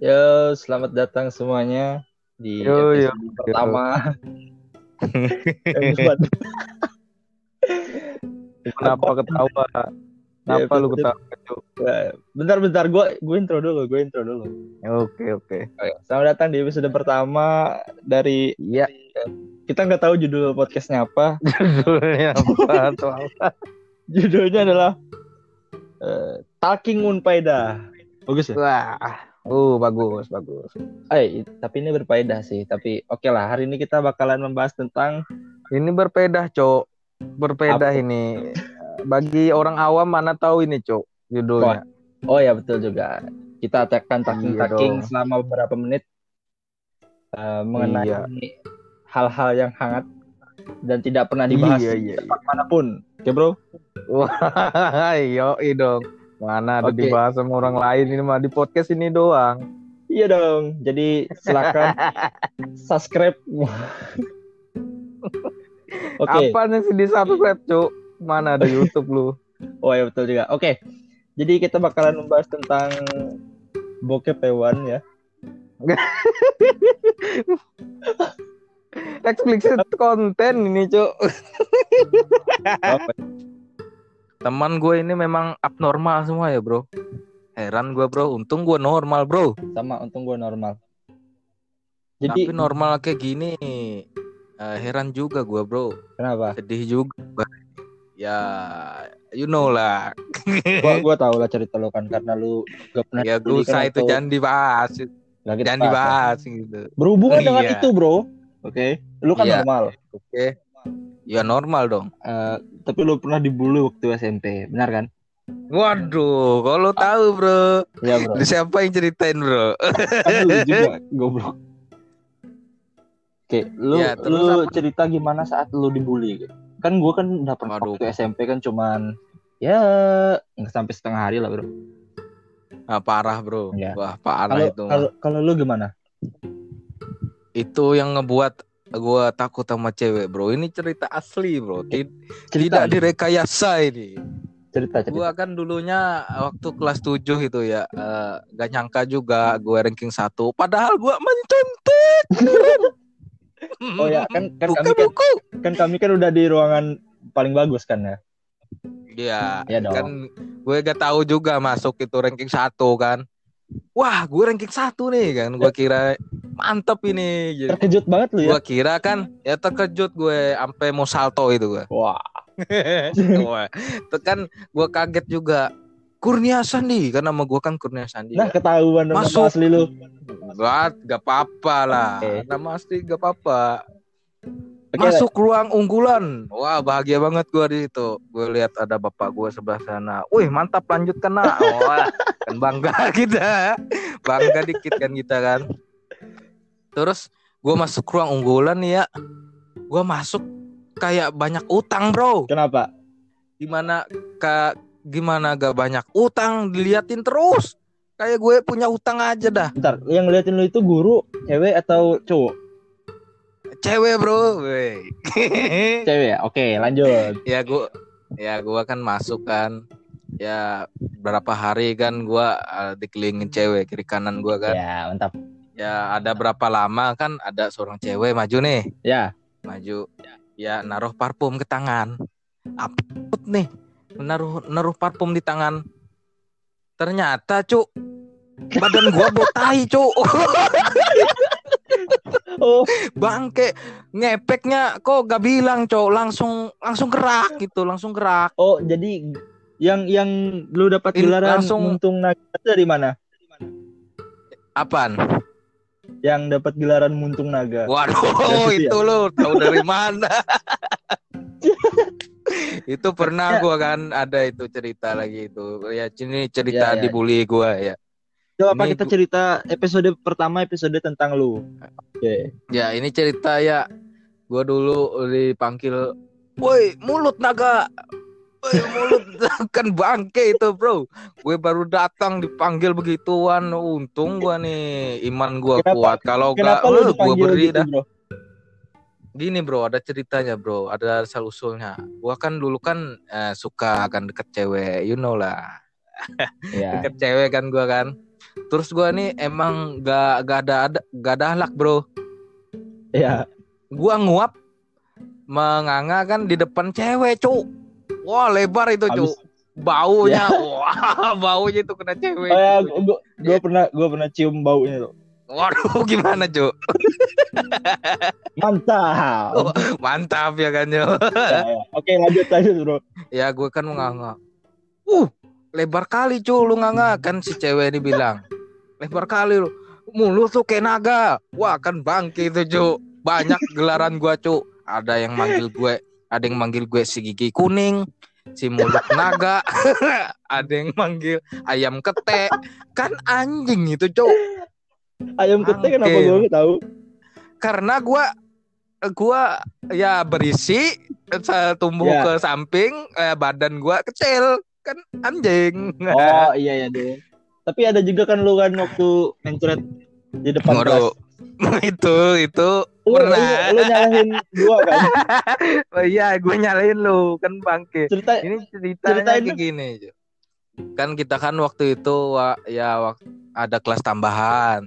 Yo, selamat datang semuanya di Yo, yo, episode yo. pertama. Yang buat- Kenapa ketawa? Kenapa lu ketawa? Bentar, bentar, gue gue intro dulu, gue intro dulu. Oke oke. Oke, Selamat datang di episode pertama dari Iya. kita nggak tahu judul podcastnya apa. Judulnya apa? Tuh apa? Judulnya adalah eh, Talking Unfaedah. Bagus ya? Wah. Uh bagus bagus. Eh, tapi ini berfaedah sih. Tapi oke lah, hari ini kita bakalan membahas tentang Ini berpedah cok. Berpedah Apa? ini. Bagi orang awam mana tahu ini cok judulnya. Oh ya betul juga. Kita akan talking Iya selama beberapa menit eh, mengenai Iya. hal-hal yang hangat dan tidak pernah dibahas Iya, iya, tempat mana pun. Oke bro? Wah, yo dong. Mana ada Oke. dibahas sama orang lain ini mah di podcast ini doang. Iya dong. Jadi silakan subscribe. Oke. Apa sih di subscribe cok? Mana ada YouTube lu? Oh ya betul juga. Oke. Jadi kita bakalan membahas tentang bokep hewan ya. Explicit konten ini cok. Teman gue ini memang abnormal semua ya bro. Heran gue bro. Untung gue normal bro. Sama untung gue normal. Jadi Tapi normal kayak gini. eh, heran juga gue bro. kenapa? Sedih juga. Ya, you know lah. Gua gua tahu lah cerita lo kan karena lu gak pernah ya gue didikan usah itu jangan dibahas. Jangan bahas dibahas gitu. Berhubungan dengan Iya. itu, Bro. Oke. Lu kan Iya. normal. Oke. Ya normal dong. Eh, tapi lu pernah dibully waktu SMP, benar kan? Waduh, kalau tahu bro. Iya, Bro. Siapa yang ceritain bro? kan lu juga goblok. Oke, lu Ya, lu apa? cerita gimana saat lu dibully. Kan gua kan udah pernah Waduh. waktu SMP kan cuman ya nggak sampai setengah hari lah, Bro. Ah, parah bro. Iya. Wah parah Kalau itu. kalau kalau lu gimana? itu yang ngebuat gua takut sama cewek bro ini cerita asli bro Tid- Cerita tidak direkayasa ini cerita cerita. gua kan dulunya waktu kelas 7 itu ya eh, gak nyangka juga gue ranking satu padahal gua mencentek Oh ya, kan kan buka kami kan, buku kan kami kan udah di ruangan paling bagus kan ya. Iya, dong. kan gue gak tahu juga masuk itu ranking satu kan. Wah, gue ranking satu nih kan. Gue kira mantep ini. Jadi, Terkejut banget lu ya. gue kira kan ya terkejut gue sampai mau salto itu gue. Wah, Wah, itu kan gue kaget juga. Kurnia Sandi kan nama gue kan Kurnia Sandi. nah ya. ketahuan dong Masuk. nama asli lu. Gak, gak apa-apa lah. Oke. Nama asli gak apa-apa. Oke, Masuk ruang unggulan. Wah bahagia banget gue di situ. Gue lihat ada bapak gue sebelah sana. Wih mantap lanjutkan nak. Wah kan bangga kita. Bangga dikit kan kita kan. Terus gue masuk ruang unggulan ya. Gue masuk kayak banyak utang bro. Kenapa? Gimana kak gimana gak banyak utang diliatin terus. Kayak gue punya utang aja dah. Bentar, yang ngeliatin lu itu guru, cewek atau cowok? Cewek bro. Cewek ya? Oke, lanjut. ya gua ya gua kan masuk kan ya berapa hari kan gua uh, dikelilingin cewek kiri kanan gua kan Ya, mantap. Ya ada berapa lama kan ada seorang cewek maju nih. Ya, maju. Ya naruh parfum ke tangan. Apa nih. Naruh naruh parfum di tangan. Ternyata cuk badan gua botai cuk. Oh, bangke ngepeknya kok gak bilang cuk. Langsung langsung gerak gitu langsung gerak oh, jadi yang yang lu dapat gelaran langsung- muntung naga dari mana? apaan Yang dapat gelaran muntung naga. Waduh, itu lu tahu dari mana? itu pernah Ya. gua kan ada itu cerita lagi itu. Ya ini cerita Ya, ya. dibully gua ya. Coba Ini kita cerita episode pertama episode tentang lu. Oke. Ya ini cerita ya. Gua dulu dipanggil, "Woi, mulut naga." Woi, mulut kan bangke itu, Bro. Gue baru datang dipanggil begituan. Untung gua nih iman gua Kenapa- kuat. Kalau enggak, Kenapa lu gua dipanggil beri gitu, dah. Bro? Gini bro, ada ceritanya bro, ada asal usulnya. Gua kan dulu kan eh, suka akan deket cewek, you know lah. Ya. Deket cewek kan gua kan. terus gua nih emang gak gak ada ada gak ada halak bro Iya. gua nguap menganga kan di depan cewek cuk wah lebar itu Habis- baunya. Wah baunya itu kena cewek Oh ya, gua, gua pernah gua pernah cium baunya tuh. waduh gimana cuk Mantap. Oh. mantap ya kan yo Ya, ya. Oke, lanjut lanjut, Bro. ya gue kan menganga uh lebar kali cu lu nganga. Kan si cewek ini bilang lebar kali lu. Mulut tuh kayak naga. Wah kan bangke itu cu. Banyak gelaran gua cu. Ada yang manggil gue ada yang manggil gue si gigi kuning si mulut naga ada yang manggil ayam ketek kan anjing itu cu Ayam ketek kenapa nggak tahu? karena gua gua ya berisi tumbuh Ya. ke samping eh, badan gua kecil kan anjing Oh, iya ya, deh. Tapi ada juga kan lu kan waktu mencret di depan kelas. Itu itu Lu, lu, pernah. lu nyalahin gua kan. oh iya gue nyalain lu kan bangke. Cerita ini ceritanya Ceritain kayak gini kan kita kan waktu itu wa- ya wak- ada kelas tambahan.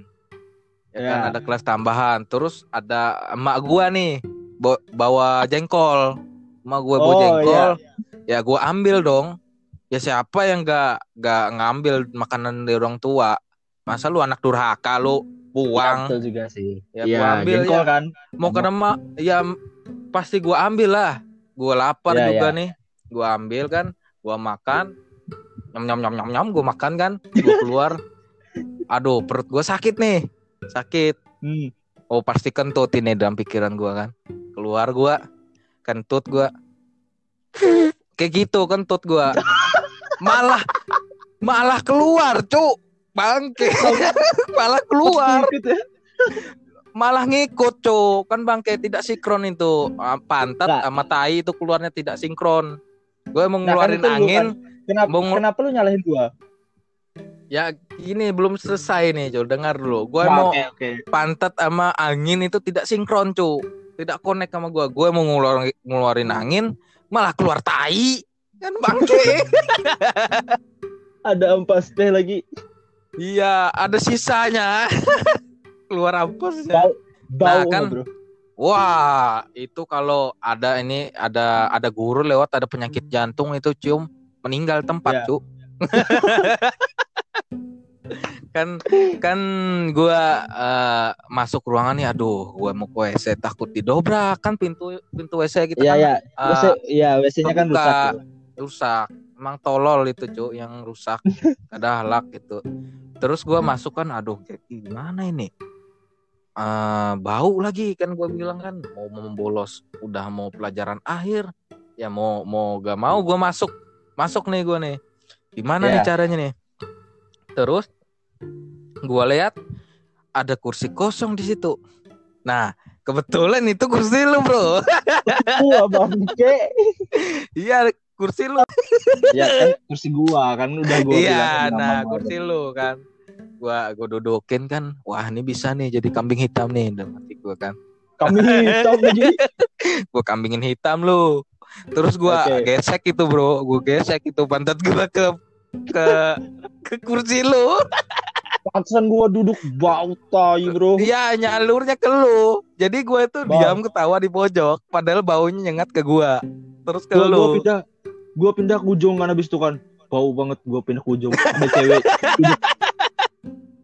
Ya kan Ya. ada kelas tambahan. Terus ada emak gua nih bo- bawa jengkol. Emak gua bawa Oh, jengkol. ya gua ambil dong. Ya siapa yang gak gak ngambil makanan dari orang tua? Masa lu anak durhaka lu Ya, buang betul juga sih. Ya, Iya, gua ambil, jengkol ya. kan. mau ke mak ya pasti gua ambil lah. Gua lapar Ya, juga ya. nih. Gua ambil kan gua makan. Nyam nyam nyam nyam nyam gua makan kan. Gua keluar. Aduh perut gua sakit nih. Sakit. Hmm. oh pasti kentut ini dalam pikiran gua kan. Keluar gua. Kentut gua. Kayak gitu kentut gua. Malah malah keluar cuk bangke. Malah keluar. Ya. malah ngikut cuk. Kan bangke tidak sinkron itu. Ah, pantat Nah. sama tai itu keluarnya tidak sinkron. Gue mau Nah, kan ngeluarin lu angin. Kenapa Mau kenapa lu nyalahin gua? ya gini belum selesai nih cuk dengar dulu. Gue Nah, mau Oke, oke. pantat sama angin itu tidak sinkron cuk. Tidak connect sama gue gue mau ngeluarin, ngeluarin angin malah keluar tai. Kan bangke. Ada ampas teh lagi. Iya ada sisanya keluar ampasnya Bau, bau Nah, kan, Bro. Wah, itu kalau ada ini ada ada guru lewat ada penyakit jantung itu cium meninggal tempat, Ya. Cuk. kan kan gua eh, masuk ruangan nih aduh gua mau ke WC takut didobrak kan pintu pintu WC kita Iya, kan iya. WC, iya, WC-nya kan rusak. rusak emang tolol itu Cuk yang rusak ada halak gitu terus gua masuk kan aduh kayak gimana ini? Eh bau lagi kan gua bilang kan. Mau membolos udah mau pelajaran akhir. Ya mau mau gak mau gua masuk masuk nih gua nih. Gimana nih Ya. caranya nih? Terus gua lihat ada kursi kosong di situ. Nah kebetulan itu kursi lu bro. Wah, bangke. iya kursi lu ya kan kursi gua kan udah gua iya, nah kursi lu kan. Gua gua dudukin kan. Wah, ini bisa nih jadi kambing hitam nih dalam hati gua kan. Kami hitam lagi. Gua kambingin hitam lu. Terus gua Oke. gesek itu, Bro. Gua gesek itu pantat gua ke ke ke kursi lu. Pantesan gua duduk bau tai, Bro. Iya, nyalurnya ke lu. Jadi gua itu Bang. diam ketawa di pojok padahal baunya nyengat ke gua. Terus ke Gua, lu. pindah gua pindah ke ujung kan habis itu kan. Bau banget gua pindah ke ujung. Ada cewek duduk.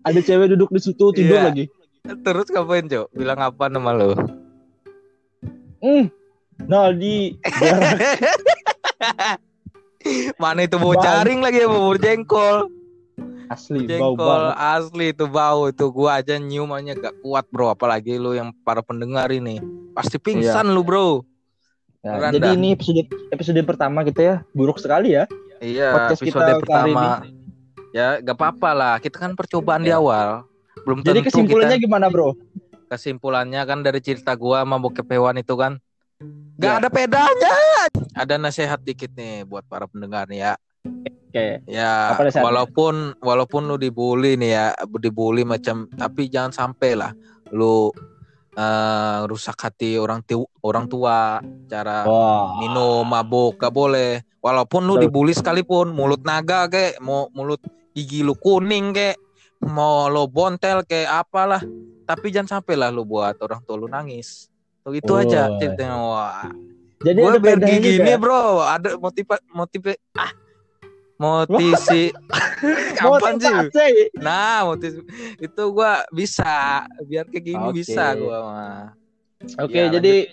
Ada cewek duduk di situ tidur Iya. lagi. Terus ngapain, Cok? Bilang apa nama lu? Hmm. Naldi. Mana itu bau Bang. jaring lagi ya bau jengkol. asli bau Jengkol banget. asli itu bau itu gua aja nyiumannya gak kuat bro apalagi lu yang para pendengar ini pasti pingsan lu bro Ya, jadi ini episode episode pertama kita ya buruk sekali ya. iya Podcast episode kita pertama ya gak apa-apa lah kita kan percobaan di Ya. awal belum Jadi kesimpulannya kita, gimana, Bro? kesimpulannya kan dari cerita gua sama bokep hewan itu kan gak Ya. ada bedanya ada nasihat dikit nih buat para pendengar nih ya Oke. ya walaupun walaupun lu dibully nih ya dibully macam tapi jangan sampai lah lu eh, rusak hati orang tu orang tua cara Wah. minum mabuk gak boleh. Walaupun lu dibully sekalipun mulut naga kek mau mulut gigi lu kuning kek mau lo bontel kayak apalah. Tapi jangan sampai lah lo buat orang tua lu nangis. Tuh itu Oh. aja ceritanya. Wah. Jadi gue ada biar bedanya gini ya? bro. Ada motiv motiv ah motivasi kapan sih nah motiv itu gua bisa biar kayak gini Oke. bisa gua mah Oke, Ya, jadi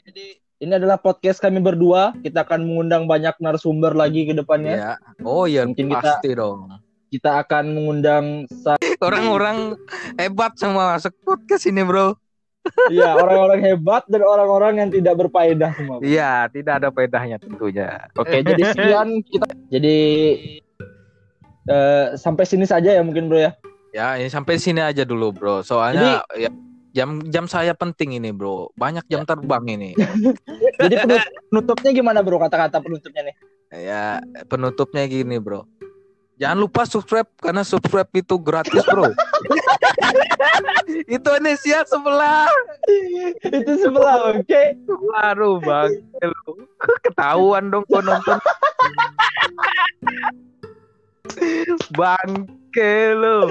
ini adalah podcast kami berdua. Kita akan mengundang banyak narasumber lagi ke depannya. ya oh iya Mungkin kita- pasti dong Kita akan mengundang orang-orang hebat semua masuk podcast ini bro ya, orang-orang hebat dan orang-orang yang tidak berfaedah semua. iya tidak ada pedahnya tentunya Oke, jadi sekian kita. Jadi eh, sampai sini saja ya mungkin bro ya. ya ini sampai sini aja dulu bro. Soalnya ya jam jam saya penting ini bro. Banyak jam terbang ini. Jadi penut- penutupnya gimana bro kata-kata penutupnya nih? ya penutupnya gini bro. Jangan lupa subscribe karena subscribe itu gratis bro. Itu Indonesia sebelah. Itu sebelah, oke. baru bang ketahuan dong kau nonton bangke lo